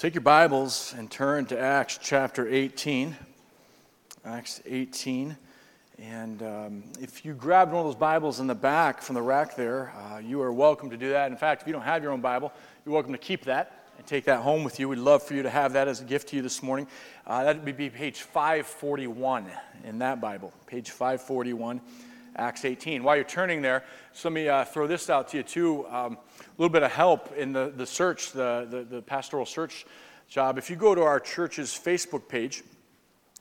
Take your Bibles and turn to Acts chapter 18. Acts 18. And um, if you grabbed one of those Bibles in the back from the rack there, uh, you are welcome to do that. In fact, if you don't have your own Bible, you're welcome to keep that and take that home with you. We'd love for you to have that as a gift to you this morning. Uh, that would be page 541 in that Bible, page 541. Acts 18. While you're turning there, so let me uh, throw this out to you too. Um, a little bit of help in the, the search, the, the, the pastoral search job. If you go to our church's Facebook page,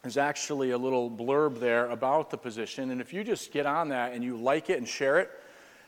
there's actually a little blurb there about the position. And if you just get on that and you like it and share it,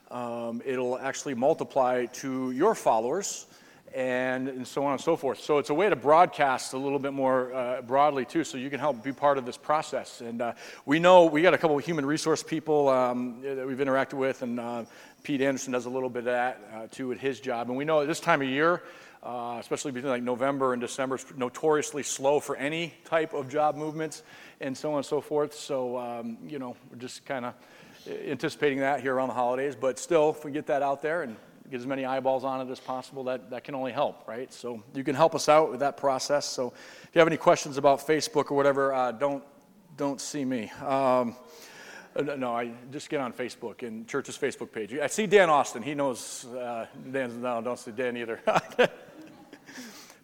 um, it'll actually multiply to your followers and, and so on and so forth. So it's a way to broadcast a little bit more uh, broadly too, so you can help be part of this process. And uh, we know we got a couple of human resource people um, that we've interacted with, and uh, Pete Anderson does a little bit of that uh, too at his job. And we know at this time of year, uh, especially between like November and December, is notoriously slow for any type of job movements and so on and so forth. So um, you know, we're just kind of anticipating that here around the holidays. But still, if we get that out there and get as many eyeballs on it as possible, that, that can only help, right? So you can help us out with that process. So if you have any questions about Facebook or whatever, uh, don't, don't see me. Um, uh, no, I just get on Facebook and church's Facebook page. I see Dan Austin. He knows. Uh, Dan's no, don't see Dan either.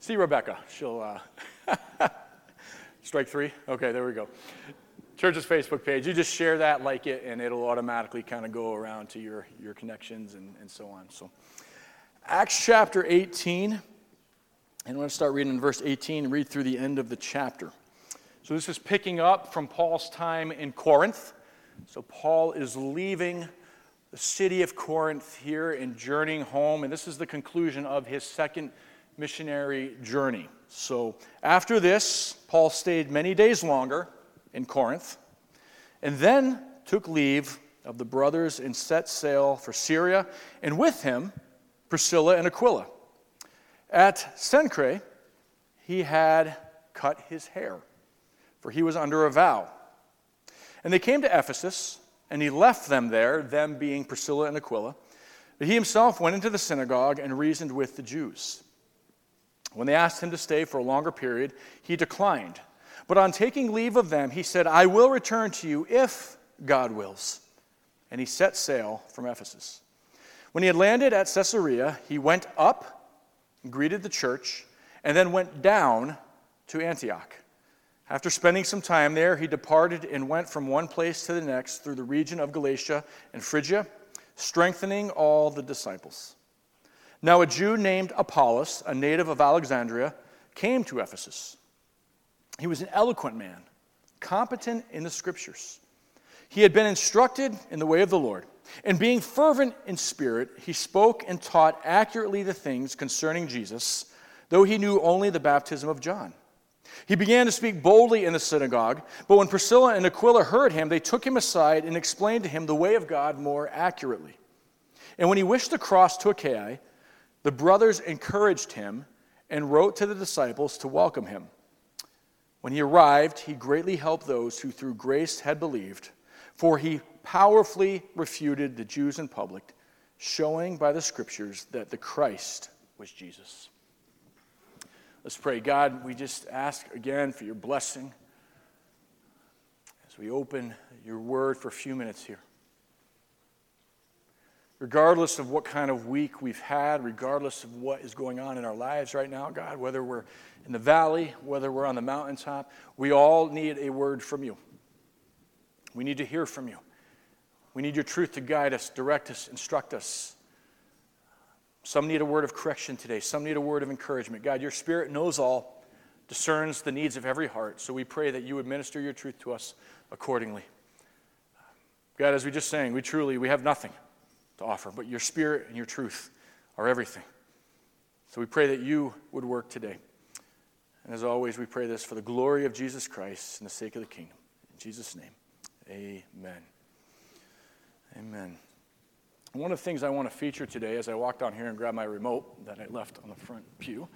see Rebecca. She'll uh, strike three. Okay, there we go church's Facebook page. You just share that, like it, and it'll automatically kind of go around to your, your connections and, and so on. So, Acts chapter 18, and I'm going to start reading in verse 18 and read through the end of the chapter. So, this is picking up from Paul's time in Corinth. So, Paul is leaving the city of Corinth here and journeying home, and this is the conclusion of his second missionary journey. So, after this, Paul stayed many days longer in Corinth, and then took leave of the brothers and set sail for Syria, and with him Priscilla and Aquila. At Cenchreae, he had cut his hair, for he was under a vow. And they came to Ephesus, and he left them there, them being Priscilla and Aquila. But he himself went into the synagogue and reasoned with the Jews. When they asked him to stay for a longer period, he declined but on taking leave of them, he said, I will return to you if God wills. And he set sail from Ephesus. When he had landed at Caesarea, he went up, greeted the church, and then went down to Antioch. After spending some time there, he departed and went from one place to the next through the region of Galatia and Phrygia, strengthening all the disciples. Now, a Jew named Apollos, a native of Alexandria, came to Ephesus. He was an eloquent man, competent in the scriptures. He had been instructed in the way of the Lord. And being fervent in spirit, he spoke and taught accurately the things concerning Jesus, though he knew only the baptism of John. He began to speak boldly in the synagogue, but when Priscilla and Aquila heard him, they took him aside and explained to him the way of God more accurately. And when he wished to cross to Achaia, the brothers encouraged him and wrote to the disciples to welcome him. When he arrived, he greatly helped those who through grace had believed, for he powerfully refuted the Jews in public, showing by the scriptures that the Christ was Jesus. Let's pray. God, we just ask again for your blessing as we open your word for a few minutes here. Regardless of what kind of week we've had, regardless of what is going on in our lives right now, God, whether we're in the valley, whether we're on the mountaintop, we all need a word from you. We need to hear from you. We need your truth to guide us, direct us, instruct us. Some need a word of correction today, some need a word of encouragement. God, your spirit knows all, discerns the needs of every heart. So we pray that you would minister your truth to us accordingly. God, as we just sang, we truly we have nothing to offer, but your spirit and your truth are everything. So we pray that you would work today. And as always, we pray this for the glory of Jesus Christ and the sake of the kingdom. In Jesus' name, amen. Amen. One of the things I want to feature today as I walk down here and grab my remote that I left on the front pew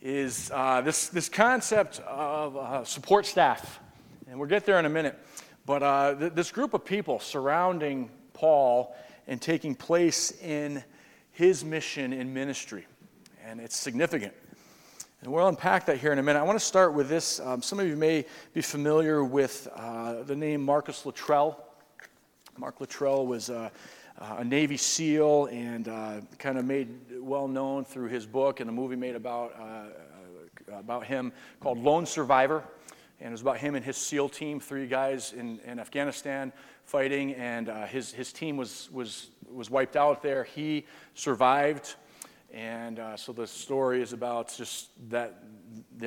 is uh, this, this concept of uh, support staff. And we'll get there in a minute. But uh, th- this group of people surrounding Paul and taking place in his mission in ministry. And it's significant. And we'll unpack that here in a minute. I want to start with this. Um, some of you may be familiar with uh, the name Marcus Luttrell. Mark Luttrell was uh, a Navy SEAL and uh, kind of made well known through his book and a movie made about, uh, about him called Lone Survivor. And it was about him and his SEAL team, three guys in, in Afghanistan fighting, and uh, his, his team was, was, was wiped out there. He survived. And uh, so the story is about just that,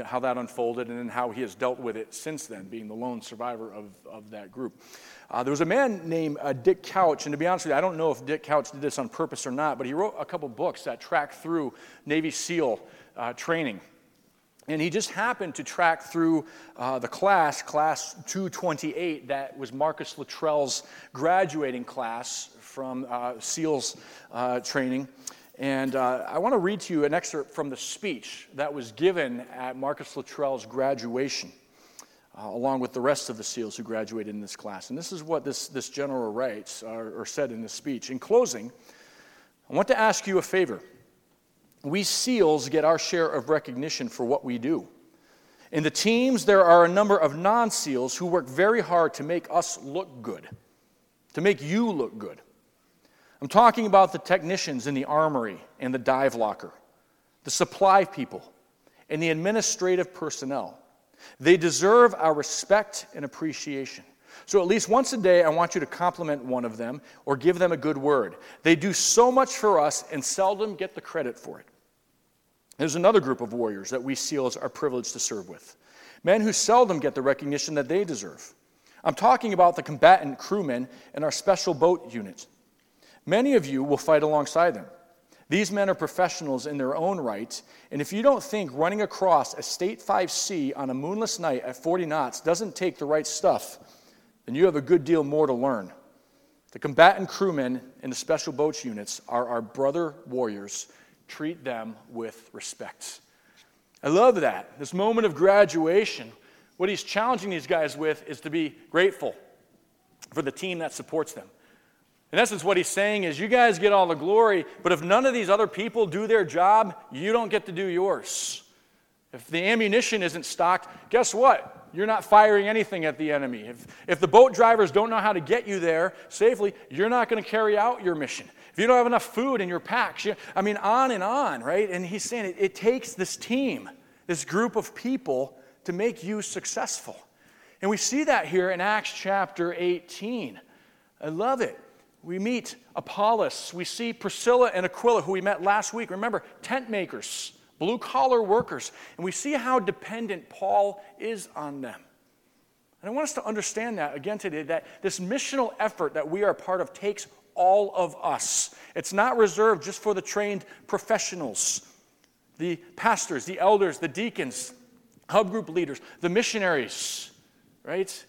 how that unfolded and then how he has dealt with it since then, being the lone survivor of, of that group. Uh, there was a man named uh, Dick Couch, and to be honest with you, I don't know if Dick Couch did this on purpose or not, but he wrote a couple books that track through Navy SEAL uh, training. And he just happened to track through uh, the class, class 228, that was Marcus Luttrell's graduating class from uh, SEALs uh, training. And uh, I want to read to you an excerpt from the speech that was given at Marcus Luttrell's graduation, uh, along with the rest of the SEALs who graduated in this class. And this is what this, this general writes or, or said in this speech. In closing, I want to ask you a favor. We SEALs get our share of recognition for what we do. In the teams, there are a number of non SEALs who work very hard to make us look good, to make you look good. I'm talking about the technicians in the armory and the dive locker, the supply people, and the administrative personnel. They deserve our respect and appreciation. So, at least once a day, I want you to compliment one of them or give them a good word. They do so much for us and seldom get the credit for it. There's another group of warriors that we SEALs are privileged to serve with men who seldom get the recognition that they deserve. I'm talking about the combatant crewmen in our special boat unit. Many of you will fight alongside them. These men are professionals in their own right, and if you don't think running across a State 5C on a moonless night at 40 knots doesn't take the right stuff, then you have a good deal more to learn. The combatant crewmen in the special boats units are our brother warriors. Treat them with respect. I love that. This moment of graduation, what he's challenging these guys with is to be grateful for the team that supports them. In essence, what he's saying is, you guys get all the glory, but if none of these other people do their job, you don't get to do yours. If the ammunition isn't stocked, guess what? You're not firing anything at the enemy. If, if the boat drivers don't know how to get you there safely, you're not going to carry out your mission. If you don't have enough food in your packs, you, I mean, on and on, right? And he's saying it, it takes this team, this group of people, to make you successful. And we see that here in Acts chapter 18. I love it. We meet Apollos. We see Priscilla and Aquila, who we met last week. Remember, tent makers, blue collar workers. And we see how dependent Paul is on them. And I want us to understand that again today that this missional effort that we are part of takes all of us. It's not reserved just for the trained professionals, the pastors, the elders, the deacons, hub group leaders, the missionaries, right?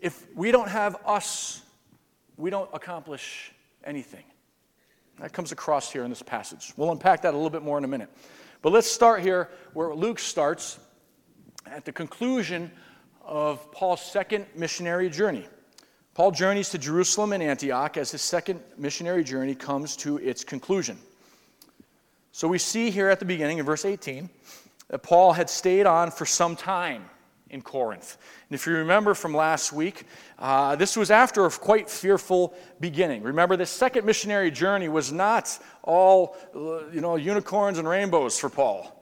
If we don't have us we don't accomplish anything. That comes across here in this passage. We'll unpack that a little bit more in a minute. But let's start here where Luke starts at the conclusion of Paul's second missionary journey. Paul journeys to Jerusalem and Antioch as his second missionary journey comes to its conclusion. So we see here at the beginning, in verse 18, that Paul had stayed on for some time in Corinth. And if you remember from last week, uh, this was after a quite fearful beginning. Remember, this second missionary journey was not all, uh, you know, unicorns and rainbows for Paul.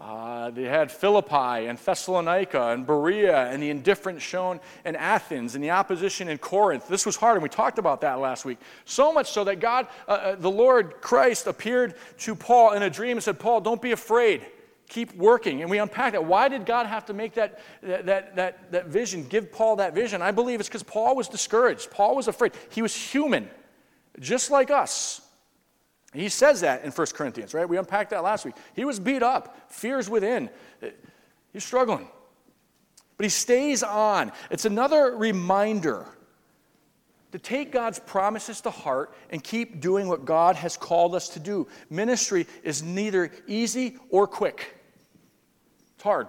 Uh, they had Philippi and Thessalonica and Berea and the indifference shown in Athens and the opposition in Corinth. This was hard, and we talked about that last week. So much so that God, uh, uh the Lord Christ, appeared to Paul in a dream and said, Paul, don't be afraid keep working. And we unpack that. Why did God have to make that, that, that, that vision, give Paul that vision? I believe it's because Paul was discouraged. Paul was afraid. He was human, just like us. He says that in 1 Corinthians, right? We unpacked that last week. He was beat up, fears within. He's struggling. But he stays on. It's another reminder to take God's promises to heart and keep doing what God has called us to do. Ministry is neither easy or quick. It's hard.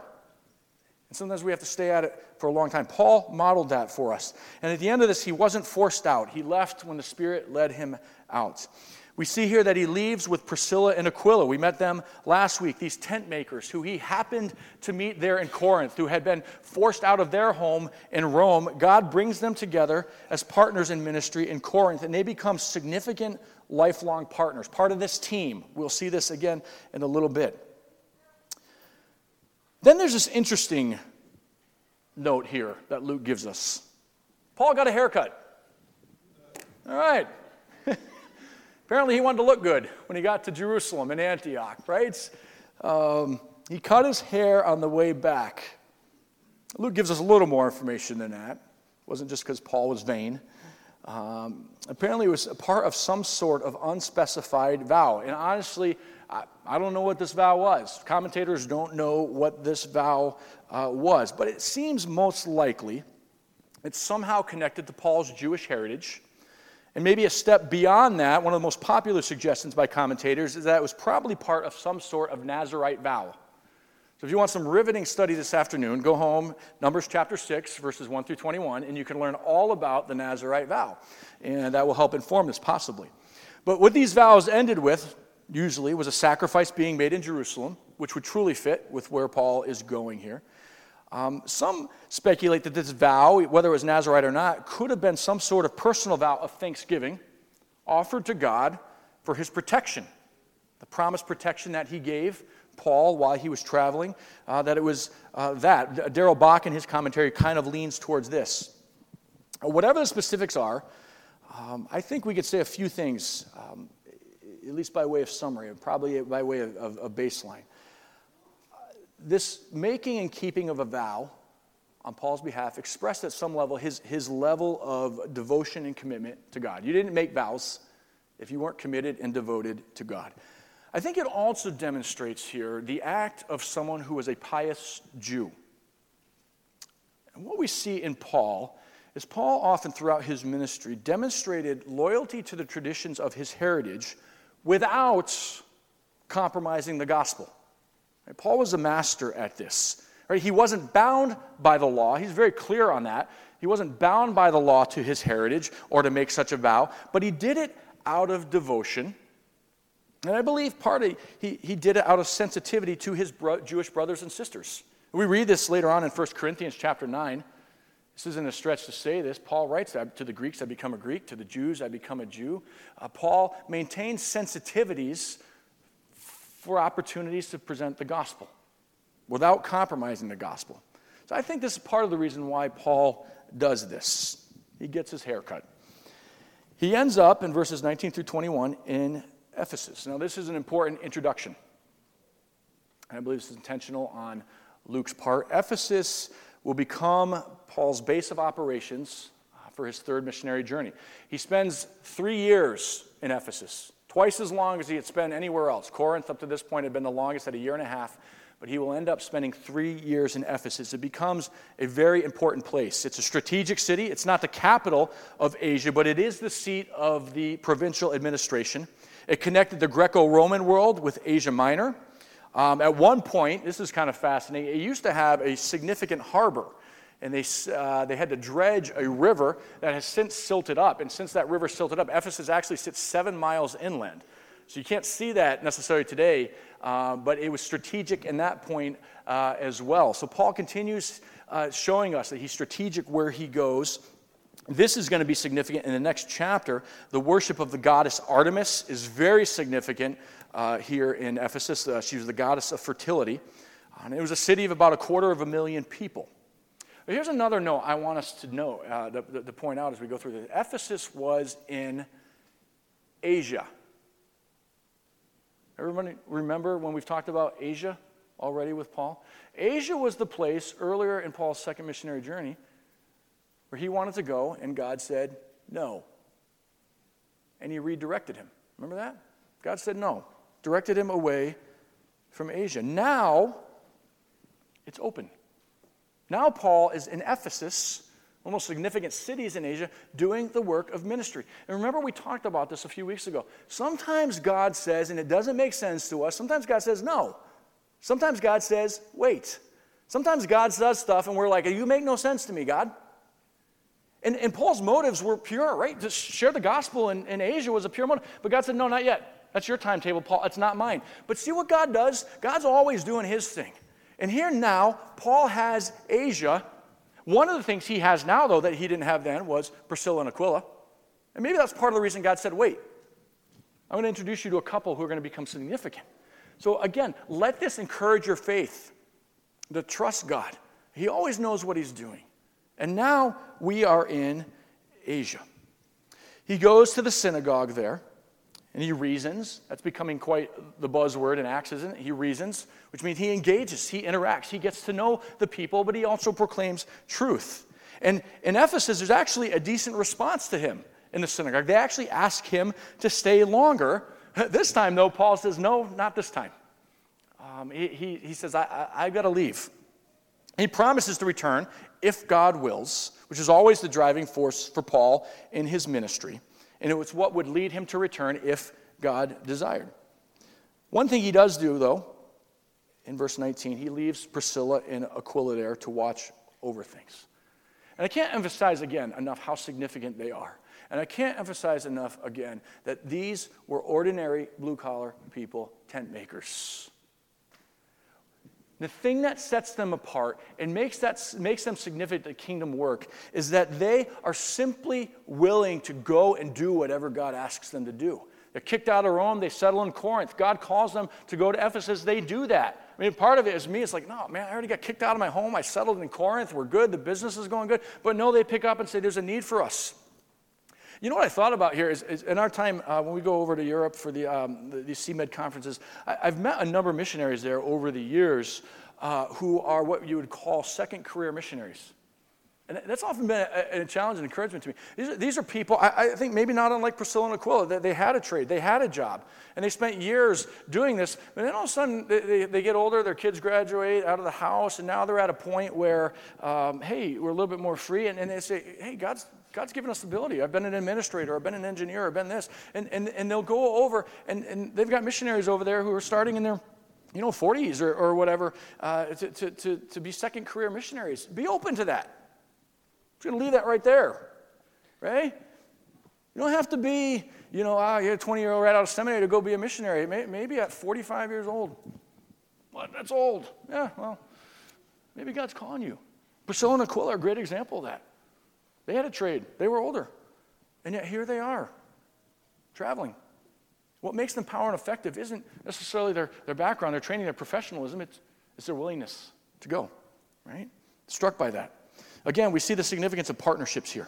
And sometimes we have to stay at it for a long time. Paul modeled that for us. And at the end of this, he wasn't forced out, he left when the Spirit led him out. We see here that he leaves with Priscilla and Aquila. We met them last week, these tent makers who he happened to meet there in Corinth, who had been forced out of their home in Rome. God brings them together as partners in ministry in Corinth, and they become significant lifelong partners, part of this team. We'll see this again in a little bit. Then there's this interesting note here that Luke gives us Paul got a haircut. All right. Apparently, he wanted to look good when he got to Jerusalem and Antioch, right? Um, he cut his hair on the way back. Luke gives us a little more information than that. It wasn't just because Paul was vain. Um, apparently, it was a part of some sort of unspecified vow. And honestly, I, I don't know what this vow was. Commentators don't know what this vow uh, was. But it seems most likely it's somehow connected to Paul's Jewish heritage and maybe a step beyond that, one of the most popular suggestions by commentators is that it was probably part of some sort of Nazarite vow. So if you want some riveting study this afternoon, go home, Numbers chapter 6, verses 1 through 21, and you can learn all about the Nazarite vow. And that will help inform this possibly. But what these vows ended with, usually, was a sacrifice being made in Jerusalem, which would truly fit with where Paul is going here. Um, some speculate that this vow, whether it was Nazarite or not, could have been some sort of personal vow of thanksgiving offered to God for his protection, the promised protection that he gave Paul while he was traveling, uh, that it was uh, that. Darrell Bock in his commentary kind of leans towards this. Whatever the specifics are, um, I think we could say a few things, um, at least by way of summary, probably by way of, of, of baseline this making and keeping of a vow on Paul's behalf expressed at some level his, his level of devotion and commitment to God. You didn't make vows if you weren't committed and devoted to God. I think it also demonstrates here the act of someone who was a pious Jew. And what we see in Paul is Paul often throughout his ministry demonstrated loyalty to the traditions of his heritage without compromising the gospel. Right? Paul was a master at this. Right? He wasn't bound by the law. He's very clear on that. He wasn't bound by the law to his heritage or to make such a vow, but he did it out of devotion. And I believe part of he, he did it out of sensitivity to his bro- Jewish brothers and sisters. We read this later on in 1 Corinthians chapter 9. This isn't a stretch to say this. Paul writes to the Greeks, I become a Greek. To the Jews, I become a Jew. Uh, Paul maintains sensitivities for opportunities to present the gospel without compromising the gospel. So I think this is part of the reason why Paul does this. He gets his hair cut. He ends up in verses 19 through 21 in Ephesus. Now, this is an important introduction. And I believe this is intentional on Luke's part. Ephesus will become Paul's base of operations uh, for his third missionary journey. He spends three years in Ephesus twice as long as he had spent anywhere else. Corinth, up to this point, had been the longest at a year and a half, but he will end up spending three years in Ephesus. It becomes a very important place. It's a strategic city. It's not the capital of Asia, but it is the seat of the provincial administration. It connected the Greco Roman world with Asia Minor. Um, at one point, this is kind of fascinating, it used to have a significant harbor and they, uh, they had to dredge a river that has since silted up. And since that river silted up, Ephesus actually sits seven miles inland. So you can't see that necessarily today, uh, but it was strategic in that point uh, as well. So Paul continues uh, showing us that he's strategic where he goes. This is going to be significant in the next chapter. The worship of the goddess Artemis is very significant uh, here in Ephesus. Uh, she was the goddess of fertility. And it was a city of about a quarter of a million people. But here's another note I want us to know, uh, to, to point out as we go through this. Ephesus was in Asia. Everybody remember when we've talked about Asia already with Paul? Asia was the place earlier in Paul's second missionary journey where he wanted to go, and God said no. And he redirected him. Remember that? God said no, directed him away from Asia. Now, it's open. Now, Paul is in Ephesus, one of the most significant cities in Asia, doing the work of ministry. And remember, we talked about this a few weeks ago. Sometimes God says, and it doesn't make sense to us, sometimes God says no. Sometimes God says, wait. Sometimes God does stuff, and we're like, you make no sense to me, God. And, and Paul's motives were pure, right? To share the gospel in, in Asia was a pure motive. But God said, no, not yet. That's your timetable, Paul. It's not mine. But see what God does? God's always doing his thing. And here now, Paul has Asia. One of the things he has now, though, that he didn't have then was Priscilla and Aquila. And maybe that's part of the reason God said, wait, I'm going to introduce you to a couple who are going to become significant. So again, let this encourage your faith to trust God. He always knows what he's doing. And now we are in Asia. He goes to the synagogue there and he reasons. That's becoming quite the buzzword in Acts, isn't it? He reasons, which means he engages, he interacts, he gets to know the people, but he also proclaims truth. And in Ephesus, there's actually a decent response to him in the synagogue. They actually ask him to stay longer. This time, though, Paul says, No, not this time. Um, he, he, he, says, I, I, I've got to leave. He promises to return if God wills, which is always the driving force for Paul in his ministry. And it was what would lead him to return if God desired. One thing he does do, though, in verse 19, he leaves Priscilla and Aquila there to watch over things. And I can't emphasize again enough how significant they are. And I can't emphasize enough again that these were ordinary blue collar people, tent makers. The thing that sets them apart and makes, that, makes them significant to kingdom work is that they are simply willing to go and do whatever God asks them to do. They're kicked out of Rome, they settle in Corinth. God calls them to go to Ephesus, they do that. I mean, part of it is me, it's like, no, man, I already got kicked out of my home. I settled in Corinth, we're good, the business is going good. But no, they pick up and say, there's a need for us. You know what I thought about here is, is in our time uh, when we go over to Europe for the, um, the, these CMED conferences, I, have met a number of missionaries there over the years uh, who are what you would call second career missionaries. And that's often been a, a challenge and encouragement to me. These are, these are people, I, I, think maybe not unlike Priscilla and Aquila, they, they, had a trade, they had a job, and they spent years doing this. But then all of a sudden, they, they, they, get older, their kids graduate out of the house, and now they're at a point where, um, hey, we're a little bit more free. And, and they say, hey, God's, God's given us ability. I've been an administrator, I've been an engineer, I've been this. And, and, and they'll go over, and, and they've got missionaries over there who are starting in their you know, 40s or, or whatever, uh, to, to, to, to be second career missionaries. Be open to that. I'm going to leave that right there, right? You don't have to be, you know, ah, you're a 20 year old right out of seminary to go be a missionary. Maybe at 45 years old. What? That's old. Yeah, well, maybe God's calling you. Priscilla and Aquila are a great example of that. They had a trade, they were older. And yet here they are, traveling. What makes them power and effective isn't necessarily their, their background, their training, their professionalism, it's, it's their willingness to go, right? Struck by that. Again, we see the significance of partnerships here.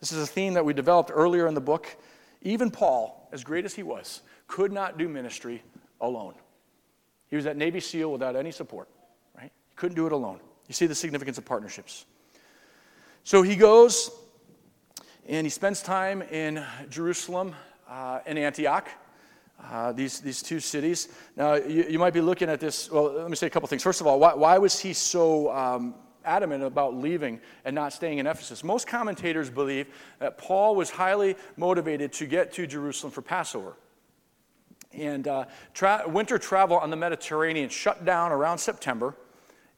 This is a theme that we developed earlier in the book. Even Paul, as great as he was, could not do ministry alone. He was at Navy SEAL without any support, right? He couldn't do it alone. You see the significance of partnerships. So he goes and he spends time in Jerusalem uh, and Antioch. Uh, these, these two cities. Now, you, you, might be looking at this. Well, let me say a couple things. First of all, why, why was he so um, adamant about leaving and not staying in Ephesus? Most commentators believe that Paul was highly motivated to get to Jerusalem for Passover. And uh, tra- winter travel on the Mediterranean shut down around September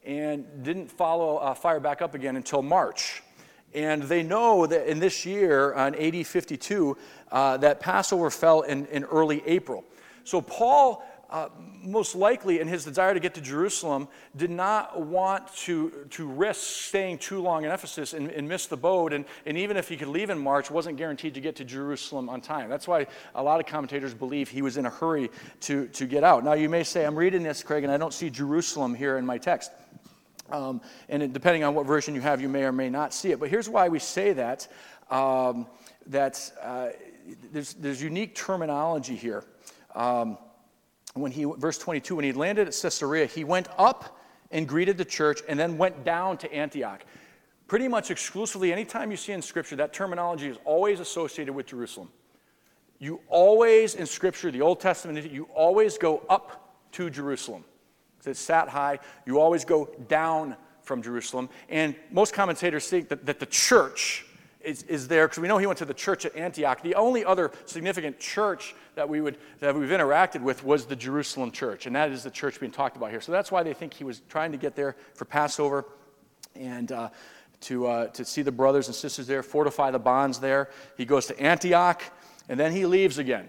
and didn't follow uh, fire back up again until March. And they know that in this year, on AD 52, uh, that Passover fell in, in early April. So Paul, uh, most likely in his desire to get to Jerusalem, did not want to, to risk staying too long in Ephesus and, and miss the boat. And, and even if he could leave in March, wasn't guaranteed to get to Jerusalem on time. That's why a lot of commentators believe he was in a hurry to, to get out. Now, you may say, I'm reading this, Craig, and I don't see Jerusalem here in my text. Um, and depending on what version you have, you may or may not see it. But here's why we say that. Um, uh, there's, there's unique terminology here. Um, when he, verse 22, when he landed at Caesarea, he went up and greeted the church and then went down to Antioch. Pretty much exclusively, anytime you see in Scripture, that terminology is always associated with Jerusalem. You always, in Scripture, the Old Testament, you always go up to Jerusalem that sat high. You always go down from Jerusalem. And most commentators think that, that the church is, is there because we know he went to the church at Antioch. The only other significant church that, we would, that we've interacted with was the Jerusalem church, and that is the church being talked about here. So that's why they think he was trying to get there for Passover and uh, to, uh, to see the brothers and sisters there, fortify the bonds there. He goes to Antioch, and then he leaves again.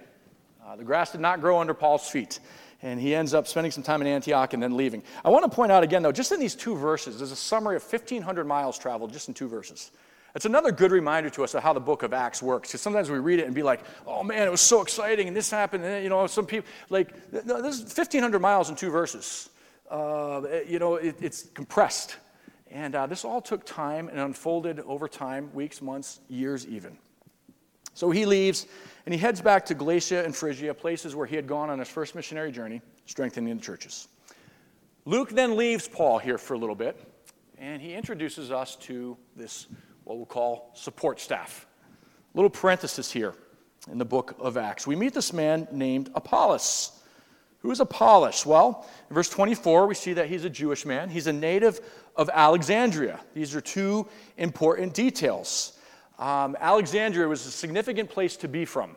Uh, the grass did not grow under Paul's feet. And he ends up spending some time in Antioch and then leaving. I want to point out again, though, just in these two verses, there's a summary of 1,500 miles traveled just in two verses. It's another good reminder to us of how the book of Acts works. Because sometimes we read it and be like, oh man, it was so exciting, and this happened. And, you know, some people, like, this is 1,500 miles in two verses. Uh, you know, it, it's compressed. And uh, this all took time and unfolded over time weeks, months, years, even. So he leaves and he heads back to Galatia and Phrygia, places where he had gone on his first missionary journey, strengthening the churches. Luke then leaves Paul here for a little bit, and he introduces us to this, what we'll call support staff. Little parenthesis here in the book of Acts. We meet this man named Apollos. Who is Apollos? Well, in verse 24, we see that he's a Jewish man. He's a native of Alexandria. These are two important details. Um, Alexandria was a significant place to be from.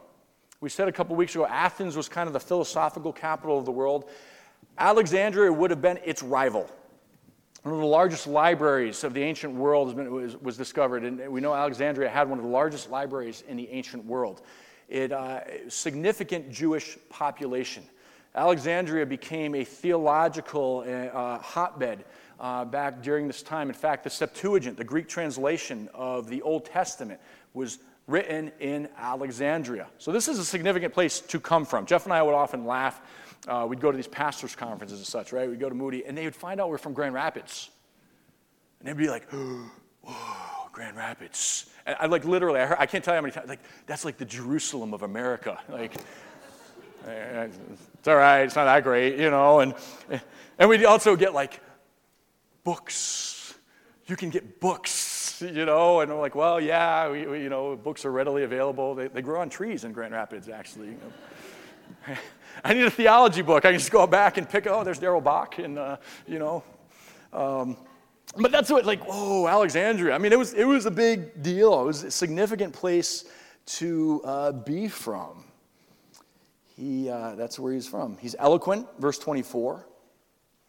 We said a couple weeks ago, Athens was kind of the philosophical capital of the world. Alexandria would have been its rival. One of the largest libraries of the ancient world been, was, was, discovered, and we know Alexandria had one of the largest libraries in the ancient world. It uh, significant Jewish population. Alexandria became a theological uh, hotbed uh, back during this time. In fact, the Septuagint, the Greek translation of the Old Testament, was written in Alexandria. So this is a significant place to come from. Jeff and I would often laugh. Uh, we'd go to these pastors' conferences and such, right? We'd go to Moody, and they would find out we're from Grand Rapids. And they'd be like, whoa, Grand Rapids. And I like literally, I, heard, I can't tell you how many times, like, that's like the Jerusalem of America. Like, it's all right, it's not that great, you know. And, and we'd also get like, books. You can get books, you know, and I'm like, well, yeah, we, we, you know, books are readily available. They, they grow on trees in Grand Rapids, actually. I need a theology book. I can just go back and pick, oh, there's Darrell Bock, and, uh, you know. Um, but that's what, like, whoa, Alexandria. I mean, it was, it was a big deal. It was a significant place to uh, be from. He, uh, that's where he's from. He's eloquent, verse 24.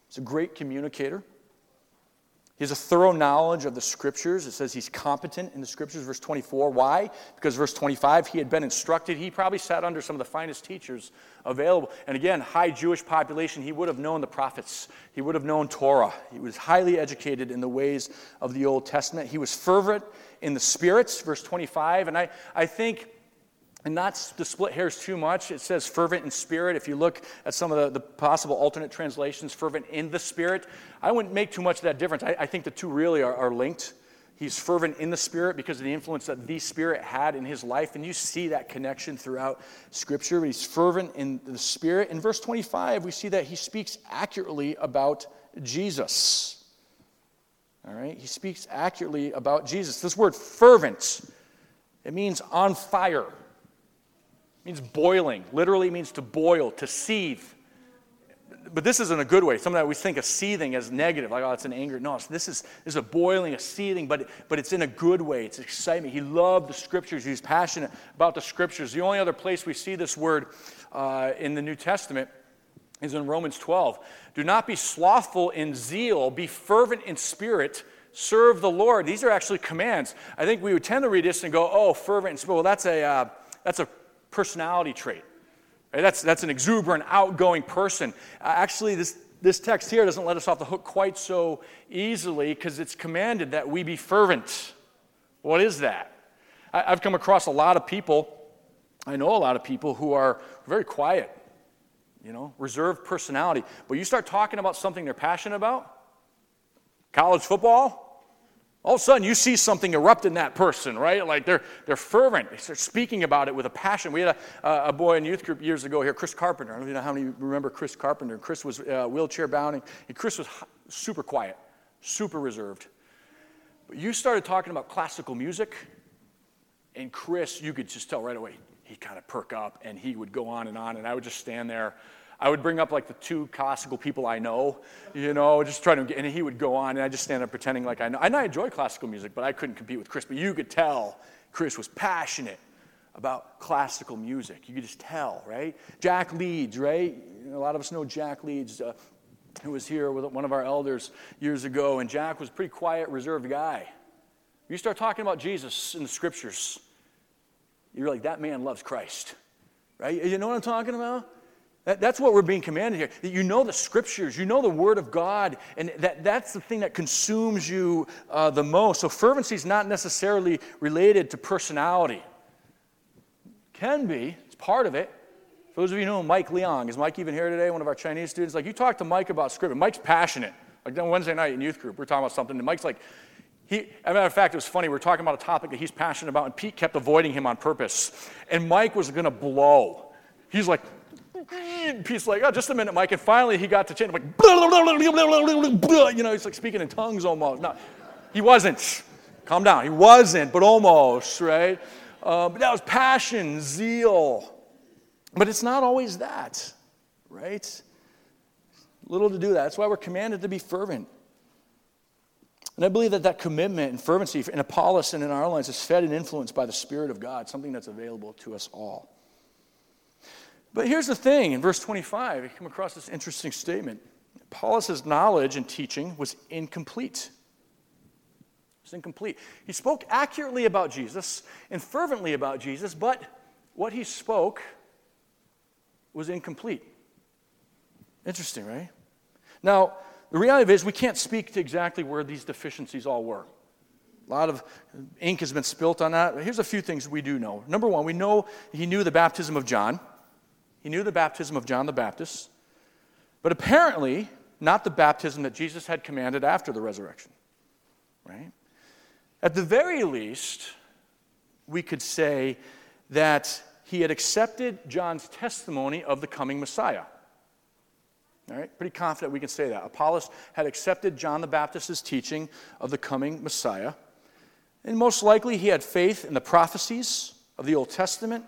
He's a great communicator. He has a thorough knowledge of the scriptures. It says he's competent in the scriptures, verse 24. Why? Because verse 25, he had been instructed. He probably sat under some of the finest teachers available. And again, high Jewish population, he would have known the prophets, he would have known Torah. He was highly educated in the ways of the Old Testament. He was fervent in the spirits, verse 25. And I, I think and not to split hairs too much, it says fervent in spirit. If you look at some of the, the, possible alternate translations, fervent in the spirit, I wouldn't make too much of that difference. I, I think the two really are, are, linked. He's fervent in the spirit because of the influence that the spirit had in his life. And you see that connection throughout Scripture. He's fervent in the spirit. In verse 25, we see that he speaks accurately about Jesus. All right? He speaks accurately about Jesus. This word fervent, it means on fire means boiling, literally means to boil, to seethe. But this isn't a good way. Sometimes we think of seething as negative, like, oh, it's an anger. No, this is, this is a boiling, a seething, but, but it's in a good way. It's excitement. He loved the scriptures. He was passionate about the scriptures. The only other place we see this word uh, in the New Testament is in Romans 12. Do not be slothful in zeal, be fervent in spirit, serve the Lord. These are actually commands. I think we would tend to read this and go, oh, fervent. Well, that's a, uh, that's a personality trait. Right? That's, that's an exuberant, outgoing person. Uh, actually, this, this text here doesn't let us off the hook quite so easily because it's commanded that we be fervent. What is that? I, I've come across a lot of people, I know a lot of people who are very quiet, you know, reserved personality. But you start talking about something they're passionate about, college football, all of a sudden, you see something erupt in that person, right? Like they're, they're fervent. They start speaking about it with a passion. We had a, a boy in youth group years ago here, Chris Carpenter. I don't know how many remember Chris Carpenter. Chris was uh, wheelchair bound, and Chris was super quiet, super reserved. But you started talking about classical music, and Chris, you could just tell right away, he'd kind of perk up, and he would go on and on, and I would just stand there I would bring up like the two classical people I know, you know, just try to, get, and he would go on, and I just stand up pretending like I know. And I enjoy classical music, but I couldn't compete with Chris. But you could tell Chris was passionate about classical music. You could just tell, right? Jack Leeds, right? A lot of us know Jack Leeds, uh, who was here with one of our elders years ago, and Jack was a pretty quiet, reserved guy. You start talking about Jesus in the scriptures, you're like, that man loves Christ. Right? You know what I'm talking about? That, that's what we're being commanded here. That you know the scriptures, you know the word of God, and that, that's the thing that consumes you uh, the most. So fervency is not necessarily related to personality. Can be, it's part of it. For those of you who know Mike Leong, is Mike even here today? One of our Chinese students. Like you talk to Mike about scripture. Mike's passionate. Like on Wednesday night in youth group, we're talking about something, and Mike's like, he, as a matter of fact, it was funny. We were talking about a topic that he's passionate about, and Pete kept avoiding him on purpose. And Mike was going to blow. He's like, Pete's like, oh, just a minute, Mike. And finally, he got to change. like, you know, he's like speaking in tongues almost. No, he wasn't. Calm down. He wasn't, but almost, right? Uh, but that was passion, zeal. But it's not always that, right? Little to do that. That's why we're commanded to be fervent. And I believe that that commitment and fervency in Apollos and in our lives is fed and influenced by the Spirit of God, something that's available to us all. But here's the thing in verse 25, you come across this interesting statement. Apollos' knowledge and teaching was incomplete. It was incomplete. He spoke accurately about Jesus and fervently about Jesus, but what he spoke was incomplete. Interesting, right? Now, the reality is, we can't speak to exactly where these deficiencies all were. A lot of ink has been spilt on that. Here's a few things we do know. Number one, we know he knew the baptism of John. He knew the baptism of John the Baptist, but apparently not the baptism that Jesus had commanded after the resurrection. Right? At the very least, we could say that he had accepted John's testimony of the coming Messiah. All right, pretty confident we can say that. Apollos had accepted John the Baptist's teaching of the coming Messiah. And most likely he had faith in the prophecies of the Old Testament.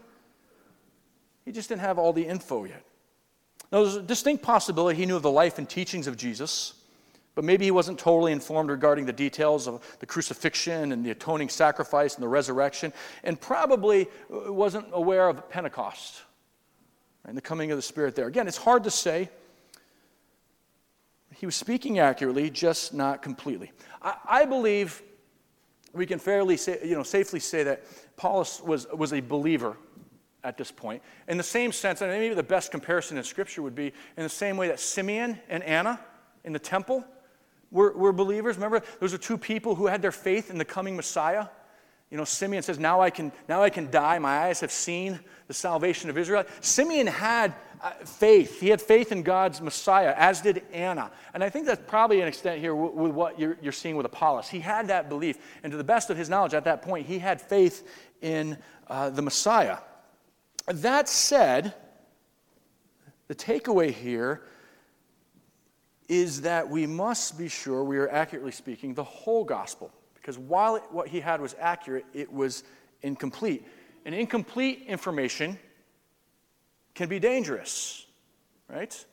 He just didn't have all the info yet. Now, there's a distinct possibility he knew of the life and teachings of Jesus, but maybe he wasn't totally informed regarding the details of the crucifixion and the atoning sacrifice and the resurrection, and probably wasn't aware of Pentecost and the coming of the Spirit there. Again, it's hard to say. He was speaking accurately, just not completely. I, I believe we can fairly say, you know, safely say that Apollos was, was a believer at this point. In the same sense, and maybe the best comparison in Scripture would be in the same way that Simeon and Anna in the temple were, were believers. Remember, those are two people who had their faith in the coming Messiah. You know, Simeon says, now I, can, now I can die. My eyes have seen the salvation of Israel. Simeon had uh, faith. He had faith in God's Messiah, as did Anna. And I think that's probably an extent here with what you're, you're seeing with Apollos. He had that belief. And to the best of his knowledge at that point, he had faith in uh, the Messiah. That said, the takeaway here is that we must be sure we are accurately speaking the whole gospel. Because while it, what he had was accurate, it was incomplete. And incomplete information can be dangerous, right?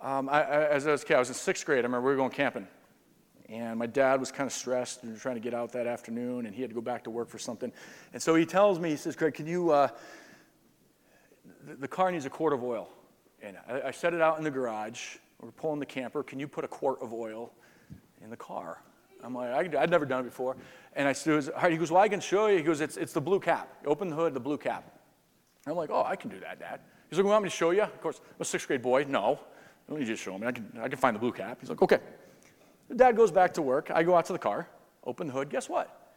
Um, I, I, as I was a kid, I was in sixth grade. I remember we were going camping. And my dad was kind of stressed and trying to get out that afternoon, and he had to go back to work for something. And so he tells me, he says, Greg, can you, uh, the, the, car needs a quart of oil. And I, I set it out in the garage. We're pulling the camper. Can you put a quart of oil in the car? I'm like, I'd never done it before. And I said, he goes, well, I can show you. He goes, it's, it's the blue cap. open the hood, the blue cap. I'm like, oh, I can do that, Dad. He's like, well, want me to show you? Of course, I'm a sixth grade boy. No. I don't you to show me. I can, I can find the blue cap. He's like, okay. Dad goes back to work. I go out to the car, open the hood. Guess what?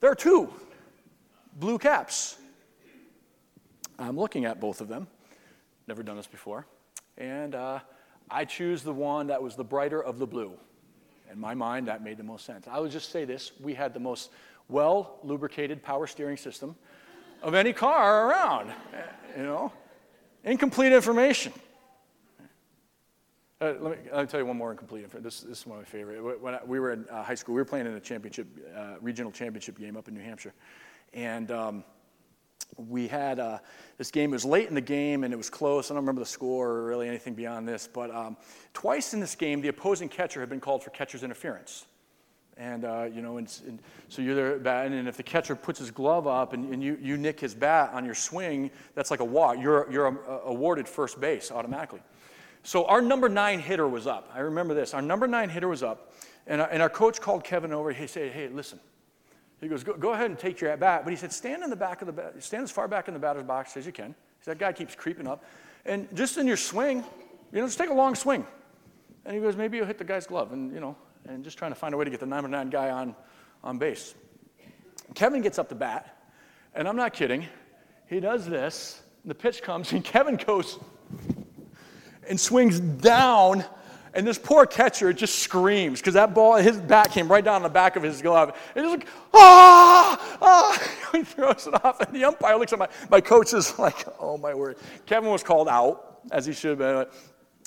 There are two blue caps. I'm looking at both of them. Never done this before. And uh, I choose the one that was the brighter of the blue. In my mind, that made the most sense. I would just say this we had the most well lubricated power steering system of any car around, you know. Incomplete information. Uh, let, me, let me tell you one more incomplete. This, this is one of my favorite. When I, we were in uh, high school, we were playing in a championship, uh, regional championship game up in New Hampshire. And um, we had uh, this game. It was late in the game and it was close. I don't remember the score or really anything beyond this. But um, twice in this game, the opposing catcher had been called for catcher's interference. And, uh, you know, and, and, so you're there batting, and if the catcher puts his glove up and, and you, you nick his bat on your swing, that's like a walk. You're, you're uh, awarded first base automatically. So our number nine hitter was up. I remember this. Our number nine hitter was up, and our, and our coach called Kevin over. He said, "Hey, listen." He goes, go, go ahead and take your at bat. But he said, stand in the back of the stand as far back in the batter's box as you can. That guy keeps creeping up. And just in your swing, you know, just take a long swing. And he goes, maybe you'll hit the guy's glove. And, you know, and just trying to find a way to get the number nine guy on, on base. Kevin gets up the bat, and I'm not kidding. He does this, the pitch comes, and Kevin goes and swings down, and this poor catcher just screams because that ball, his bat came right down on the back of his glove. And he's like, ah, ah. he throws it off, and the umpire looks at my, my coach is like, oh my word. Kevin was called out, as he should have been.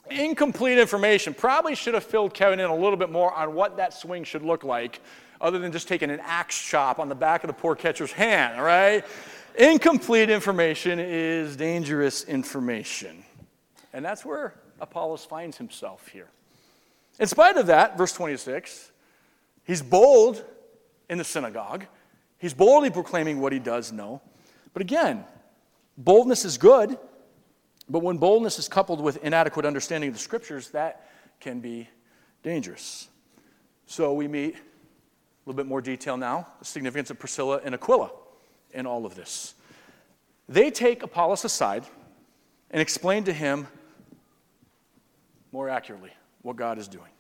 Incomplete information. Probably should have filled Kevin in a little bit more on what that swing should look like, other than just taking an axe chop on the back of the poor catcher's hand, right? Incomplete information is dangerous information. And that's where Apollos finds himself here. In spite of that, verse 26, he's bold in the synagogue. He's boldly proclaiming what he does know. But again, boldness is good, but when boldness is coupled with inadequate understanding of the scriptures, that can be dangerous. So we meet a little bit more detail now the significance of Priscilla and Aquila in all of this. They take Apollos aside and explain to him more accurately what God is doing.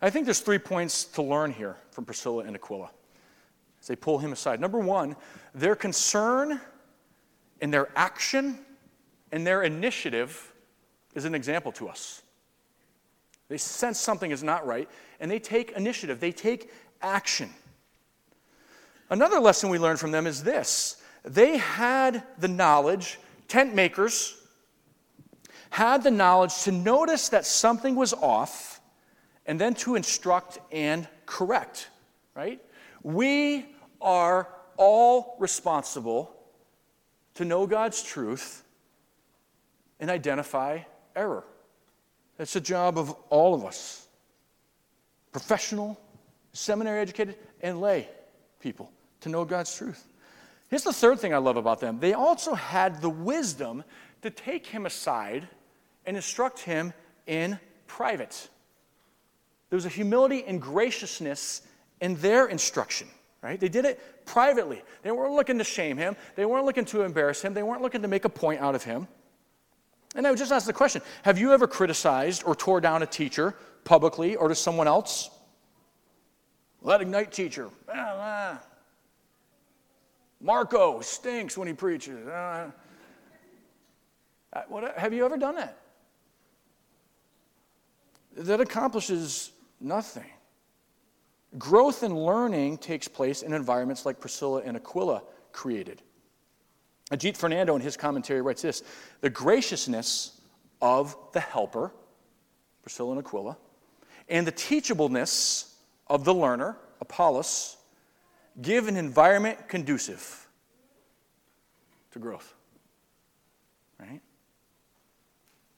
I think there's three points to learn here from Priscilla and Aquila as they pull him aside. Number one, their concern and their action and their initiative is an example to us. They sense something is not right and they take initiative, they take action. Another lesson we learn from them is this they had the knowledge, tent makers had the knowledge to notice that something was off and then to instruct and correct, right? We are all responsible to know God's truth and identify error. That's the job of all of us professional, seminary educated, and lay people to know God's truth. Here's the third thing I love about them they also had the wisdom to take him aside and instruct him in private. There was a humility and graciousness in their instruction, right? They did it privately. They weren't looking to shame him, they weren't looking to embarrass him, they weren't looking to make a point out of him. And I would just ask the question Have you ever criticized or tore down a teacher publicly or to someone else? Let ignite teacher. Ah, ah. Marco stinks when he preaches. Uh, what, have you ever done that? That accomplishes nothing. Growth and learning takes place in environments like Priscilla and Aquila created. Ajith Fernando, in his commentary, writes this The graciousness of the helper, Priscilla and Aquila, and the teachableness of the learner, Apollos, give an environment conducive to growth. Right?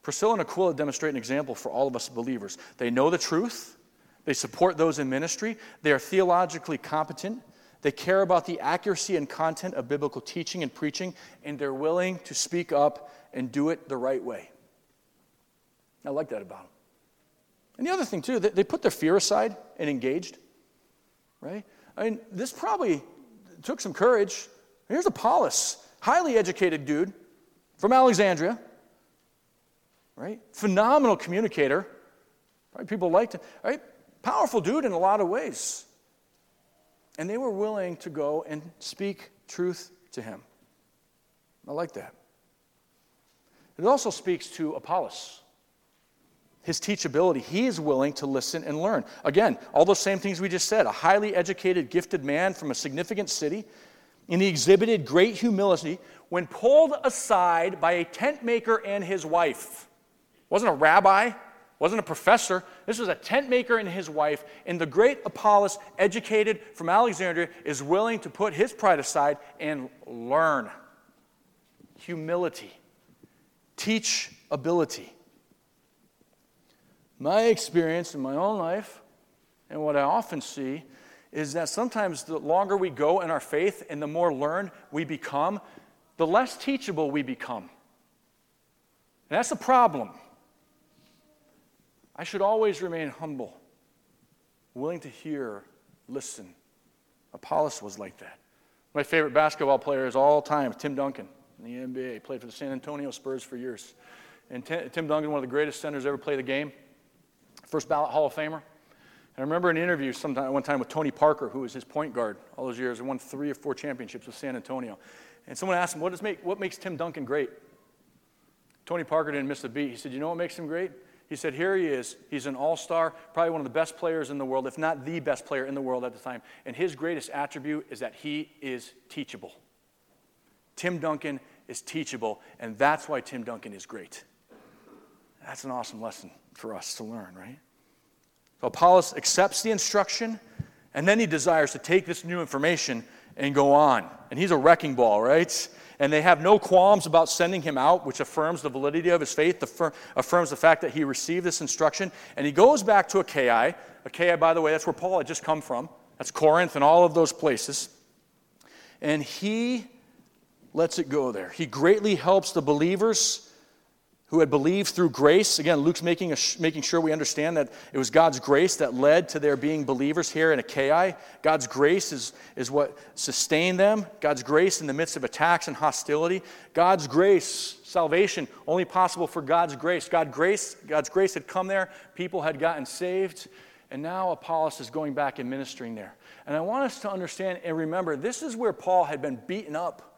Priscilla and Aquila demonstrate an example for all of us believers. They know the truth, they support those in ministry, they are theologically competent, they care about the accuracy and content of biblical teaching and preaching, and they're willing to speak up and do it the right way. I like that about them. And the other thing, too, they put their fear aside and engaged, right? I mean, this probably took some courage. Here's Apollos, highly educated dude from Alexandria, right? Phenomenal communicator. Right? People liked him, right? Powerful dude in a lot of ways. And they were willing to go and speak truth to him. I like that. It also speaks to Apollos his teachability. He is willing to listen and learn. Again, all those same things we just said a highly educated, gifted man from a significant city. And he exhibited great humility when pulled aside by a tent maker and his wife. Wasn't a rabbi, wasn't a professor. This was a tent maker and his wife. And the great Apollos, educated from Alexandria, is willing to put his pride aside and learn. Humility, teach ability. My experience in my own life, and what I often see, is that sometimes the longer we go in our faith and the more learned we become, the less teachable we become. And that's a problem. I should always remain humble, willing to hear, listen. Apollos was like that. My favorite basketball player is all time, Tim Duncan in the NBA. Played for the San Antonio Spurs for years. And Tim Duncan, one of the greatest centers ever play the game, first ballot Hall of Famer. And I remember an interview sometime, one time with Tony Parker, who was his point guard all those years and won three or four championships with San Antonio. And someone asked him, what, does make, what makes Tim Duncan great? Tony Parker didn't miss a beat. He said, You know what makes him great? He said, Here he is. He's an all star, probably one of the best players in the world, if not the best player in the world at the time. And his greatest attribute is that he is teachable. Tim Duncan is teachable, and that's why Tim Duncan is great. That's an awesome lesson for us to learn, right? So Apollos accepts the instruction, and then he desires to take this new information and go on. And he's a wrecking ball, right? And they have no qualms about sending him out, which affirms the validity of his faith, affirms the fact that he received this instruction. And he goes back to Achaia. Achaia, by the way, that's where Paul had just come from. That's Corinth and all of those places. And he lets it go there. He greatly helps the believers who had believed through grace. Again, Luke's making, a, making sure we understand that it was God's grace that led to their being believers here in Achaia. God's grace is, is what sustained them. God's grace in the midst of attacks and hostility. God's grace, salvation, only possible for God's grace. God grace. God's grace had come there. People had gotten saved. And now Apollos is going back and ministering there. And I want us to understand and remember this is where Paul had been beaten up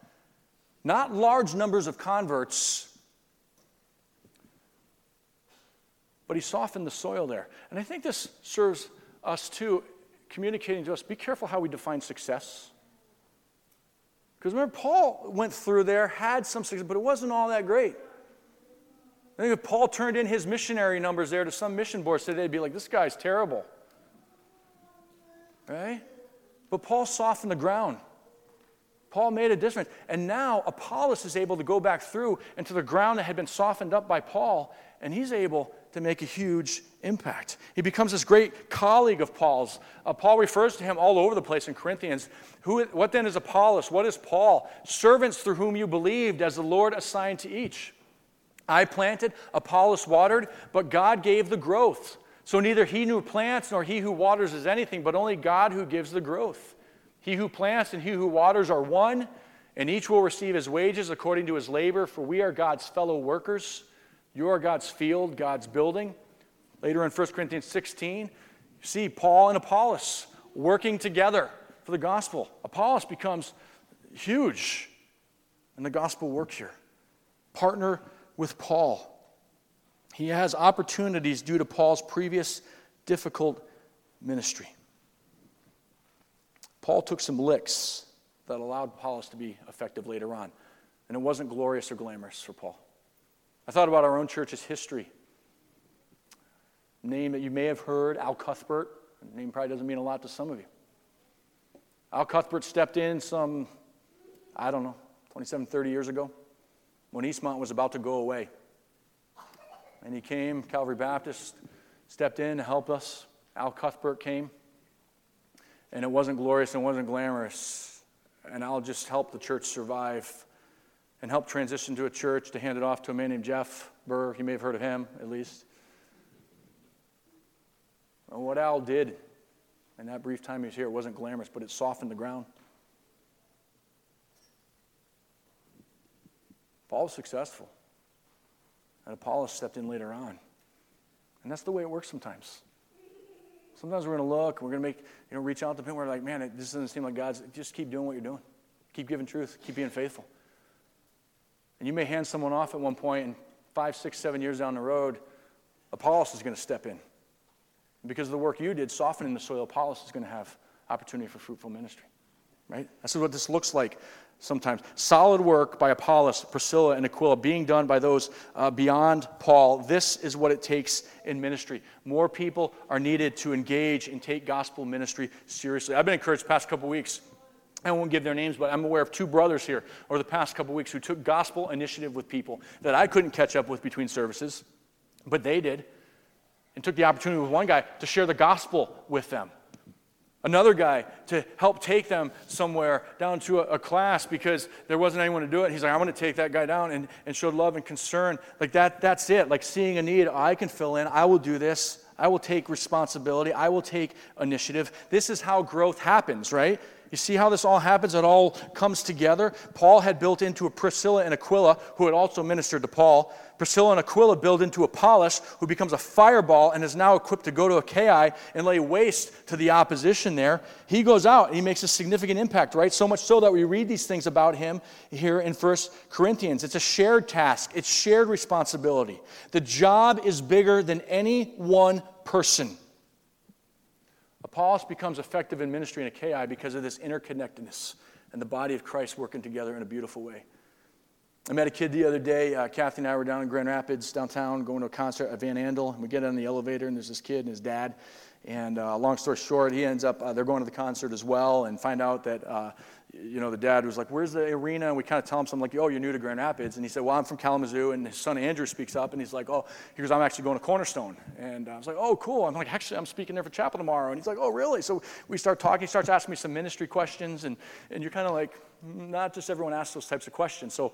not large numbers of converts, but he softened the soil there. And I think this serves us too, communicating to us be careful how we define success. Because remember, Paul went through there, had some success, but it wasn't all that great. I think if Paul turned in his missionary numbers there to some mission board today, they'd be like, this guy's terrible. Right? But Paul softened the ground. Paul made a difference. And now Apollos is able to go back through into the ground that had been softened up by Paul, and he's able to make a huge impact. He becomes this great colleague of Paul's. Uh, Paul refers to him all over the place in Corinthians. Who, what then is Apollos? What is Paul? Servants through whom you believed, as the Lord assigned to each. I planted, Apollos watered, but God gave the growth. So neither he who plants nor he who waters is anything, but only God who gives the growth. He who plants and he who waters are one, and each will receive his wages according to his labor, for we are God's fellow workers. You are God's field, God's building. Later in 1 Corinthians 16, you see Paul and Apollos working together for the gospel. Apollos becomes huge in the gospel work here. Partner with Paul. He has opportunities due to Paul's previous difficult ministry. Paul took some licks that allowed Apollos to be effective later on. And it wasn't glorious or glamorous for Paul. I thought about our own church's history. Name that you may have heard, Al Cuthbert. name probably doesn't mean a lot to some of you. Al Cuthbert stepped in some, I don't know, 27, 30 years ago when Eastmont was about to go away. And he came, Calvary Baptist stepped in to help us. Al Cuthbert came and it wasn't glorious and it wasn't glamorous. And I'll just help the church survive and help transition to a church to hand it off to a man named Jeff Burr. You may have heard of him, at least. And what Al did in that brief time he was here, wasn't glamorous, but it softened the ground. Paul was successful. And Apollos stepped in later on. And that's the way it works sometimes. Sometimes we're going to look, we're going to make, you know, reach out to people. We're like, man, this doesn't seem like God's. Just keep doing what you're doing. Keep giving truth. Keep being faithful. And you may hand someone off at one point, and five, six, seven years down the road, Apollos is going to step in. Because of the work you did, softening the soil, Apollos is going to have opportunity for fruitful ministry. Right? That's what this looks like sometimes. Solid work by Apollos, Priscilla, and Aquila being done by those uh, beyond Paul. This is what it takes in ministry. More people are needed to engage and take gospel ministry seriously. I've been encouraged the past couple weeks. I won't give their names, but I'm aware of two brothers here over the past couple weeks who took gospel initiative with people that I couldn't catch up with between services, but they did, and took the opportunity with one guy to share the gospel with them. Another guy to help take them somewhere down to a, a, class because there wasn't anyone to do it. He's like, I'm going to take that guy down and, and showed love and concern. Like that, that's it. Like seeing a need, I can fill in. I will do this. I will take responsibility. I will take initiative. This is how growth happens, right? You see how this all happens? It all comes together. Paul had built into a Priscilla and Aquila, who had also ministered to Paul. Priscilla and Aquila build into Apollos, who becomes a fireball and is now equipped to go to Achaia and lay waste to the opposition there. He goes out and he makes a significant impact, right? So much so that we read these things about him here in First Corinthians. It's a shared task, it's shared responsibility. The job is bigger than any one person. Apollos becomes effective in ministry in Achaia because of this interconnectedness and the body of Christ working together in a beautiful way. I met a kid the other day. Uh, Kathy and I were down in Grand Rapids, downtown, going to a concert at Van Andel. And we get on the elevator, and there's this kid and his dad. And uh, long story short, he ends up, uh, they're going to the concert as well, and find out that uh, you know, the dad was like, Where's the arena? And we kind of tell him something like, Oh, you're new to Grand Rapids. And he said, Well, I'm from Kalamazoo. And his son Andrew speaks up and he's like, Oh, he goes, I'm actually going to Cornerstone. And I was like, Oh, cool. I'm like, Actually, I'm speaking there for chapel tomorrow. And he's like, Oh, really? So we start talking. He starts asking me some ministry questions. And, and you're kind of like, Not just everyone asks those types of questions. So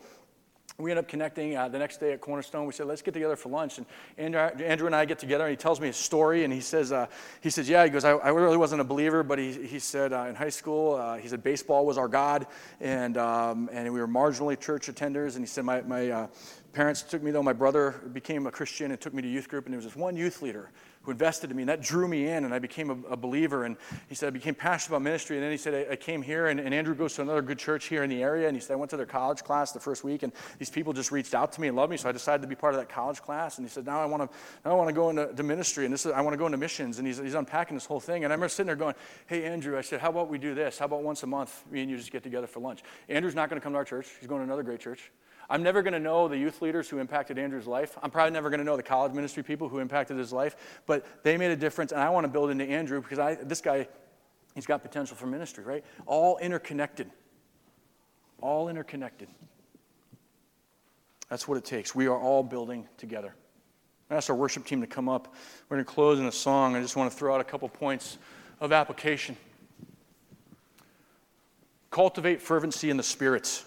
we end up connecting uh, the next day at Cornerstone. We said, let's get together for lunch. And Andrew, Andrew and I get together, and he tells me a story. And he says, uh, he says, yeah, he goes, I, I, really wasn't a believer, but he, he said uh, in high school, uh, he said baseball was our God, and, um, and we were marginally church attenders. And he said, my, my uh, parents took me, though, my brother became a Christian and took me to youth group, and there was this one youth leader who invested in me, and that drew me in, and I became a, a believer. And he said, I became passionate about ministry. And then he said, I, I came here, and, and, Andrew goes to another good church here in the area. And he said, I went to their college class the first week, and these people just reached out to me and loved me. So I decided to be part of that college class. And he said, Now I want to, now I want to go into ministry, and this is, I want to go into missions. And he's, he's unpacking this whole thing. And I remember sitting there going, Hey, Andrew, I said, How about we do this? How about once a month, me and you just get together for lunch? Andrew's not going to come to our church, he's going to another great church. I'm never going to know the youth leaders who impacted Andrew's life. I'm probably never going to know the college ministry people who impacted his life, but they made a difference, and I want to build into Andrew because I, this guy, he's got potential for ministry, right? All interconnected. All interconnected. That's what it takes. We are all building together. I asked our worship team to come up. We're going to close in a song. I just want to throw out a couple points of application. Cultivate fervency in the spirits.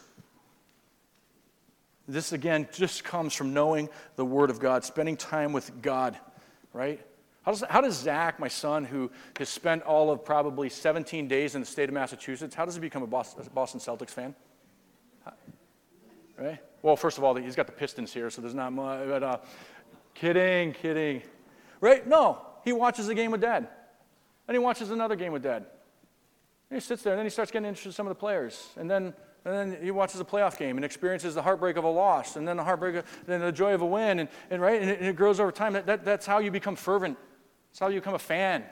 This, again, just comes from knowing the Word of God, spending time with God, right? How does, how does Zach, my son, who has spent all of probably 17 days in the state of Massachusetts, how does he become a Boston, Celtics fan? Right? Well, first of all, he's got the Pistons here, so there's not much. But, uh, kidding, kidding. Right? No, he watches a game with dad. And he watches another game with dad. And he sits there, and then he starts getting interested in some of the players. And then and then he watches a playoff game and experiences the heartbreak of a loss, and then the heartbreak, of, then the joy of a win, and, and right, and it, and it grows over time. That, that, that's how you become fervent. That's how you become a fan.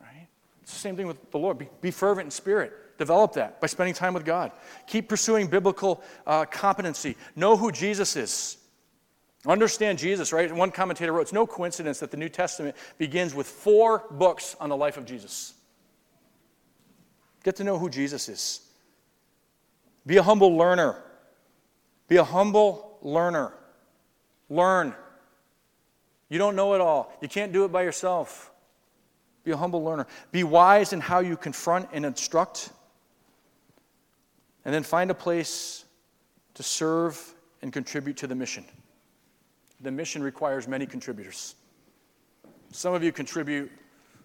Right? It's the same thing with the Lord. Be, be fervent in spirit. Develop that by spending time with God. Keep pursuing biblical uh, competency. Know who Jesus is. Understand Jesus, right? One commentator wrote, It's no coincidence that the New Testament begins with four books on the life of Jesus. Get to know who Jesus is. Be a humble learner. Be a humble learner. Learn. You don't know it all. You can't do it by yourself. Be a humble learner. Be wise in how you confront and instruct. And then find a place to serve and contribute to the mission. The mission requires many contributors. Some of you contribute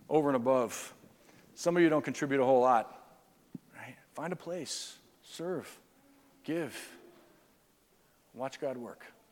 over and above, some of you don't contribute a whole lot. Right? Find a place serve, give, watch God work.